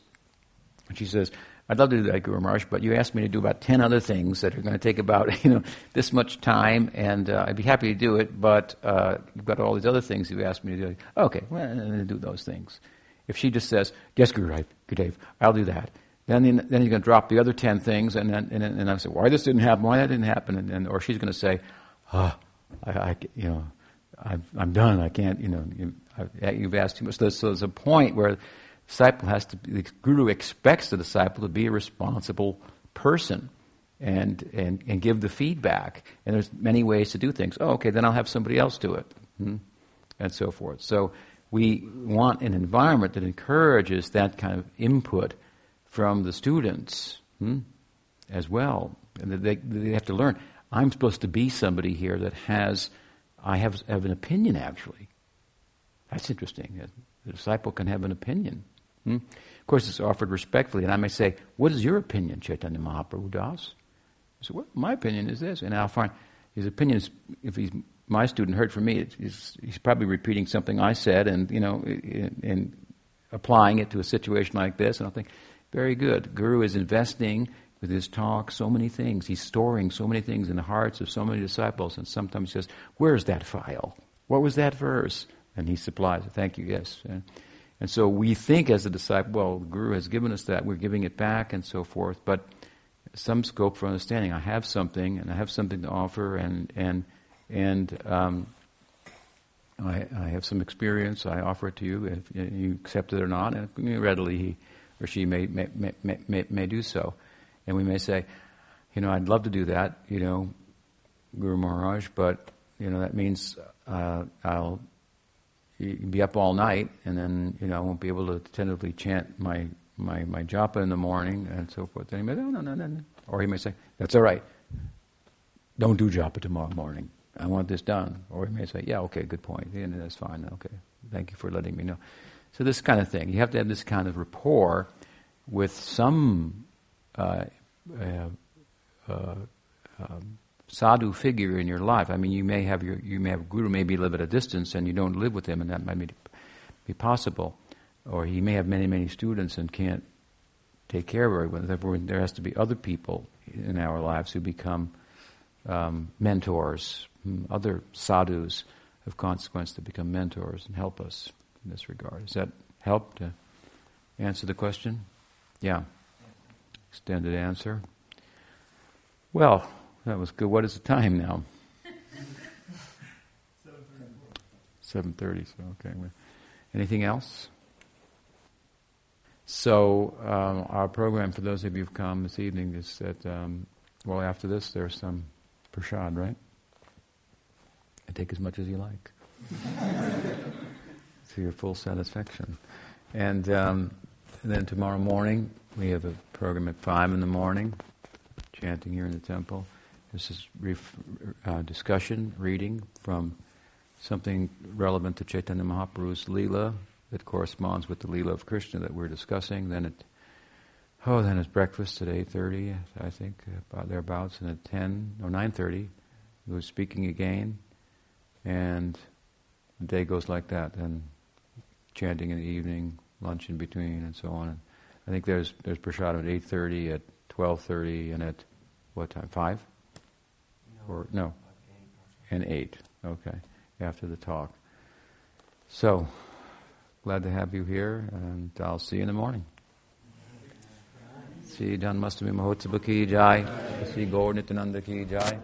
And she says, I'd love to do that, Guru Maharaj, but you asked me to do about 10 other things that are going to take about, you know, this much time, and uh, I'd be happy to do it, but uh, you've got all these other things you've asked me to do. Okay, well, I'm going to do those things. If she just says, yes, Guru Dave, I'll do that. Then, then he's going to drop the other 10 things, and then and, and I say, why this didn't happen, why that didn't happen, and, and or she's going to say, oh, I, I, you know, i am done. I can't, you know, you, have asked too much. So, so there's a point where the disciple has to, the guru expects the disciple to be a responsible person and, and, and give the feedback. And there's many ways to do things. Oh, okay, then I'll have somebody else do it. Hmm? And so forth. So we want an environment that encourages that kind of input from the students hmm, as well. And they, they have to learn. I'm supposed to be somebody here that has I have, have an opinion, actually. That's interesting. The disciple can have an opinion. Hmm? Of course, it's offered respectfully, and I may say, What is your opinion, Chaitanya Mahaprabhu Das? So, well, my opinion is this. And I'll find his opinion is, if he's my student heard from me, he's, he's probably repeating something I said and, you know, and applying it to a situation like this. And I'll think, very good. Guru is investing with his talk so many things. He's storing so many things in the hearts of so many disciples. And sometimes he says, Where's that file? What was that verse? And he supplies it. Thank you, yes. And, and so we think as a disciple, well, the Guru has given us that, we're giving it back and so forth. But some scope for understanding. I have something, and I have something to offer, and and and um, I, I have some experience. I offer it to you. If you accept it or not, and readily he or she may may, may, may, may do so. And we may say, you know, I'd love to do that, you know, Guru Maharaj, but you know that means uh, I'll be up all night, and then you know I won't be able to attentively chant my my my japa in the morning and so forth. And he may, say, no, no, no, no, or he may say, that's all right. Don't do japa tomorrow morning. I want this done. Or he may say, yeah, okay, good point. And that's fine. Okay, thank you for letting me know. So this kind of thing. You have to have this kind of rapport with some uh, uh, um, sadhu figure in your life. I mean, you may have your you may have guru maybe live at a distance and you don't live with him, and that might be, be possible. Or he may have many many students and can't take care of everyone. Therefore, there has to be other people in our lives who become um, mentors, hmm, other sadhus of consequence to become mentors and help us in this regard. Does that help to answer the question? Yeah. Extended answer. Well, that was good. What is the time now? 7.30, so okay. Anything else? So um, our program, for those of you who've come this evening, is that, um, well, after this there's some prashad, right? And take as much as you like. to your full satisfaction. And, um, and then tomorrow morning, we have a program at 5 in the morning, chanting here in the temple. This is ref- uh, discussion, reading from something relevant to Chaitanya Mahaprabhu's Leela that corresponds with the Leela of Krishna that we're discussing. Then it, oh, then it's breakfast at 8.30, I think, about thereabouts, and at 10, or 9.30, he was speaking again, and the day goes like that, and chanting in the evening, lunch in between, and so on. I think there's there's prashadam at eight thirty, at twelve thirty, and at what time? Five? No, or no? Eight. And eight. Okay. After the talk. So glad to have you here, and I'll see you in the morning. Jai. Gaur Nityananda ki jai.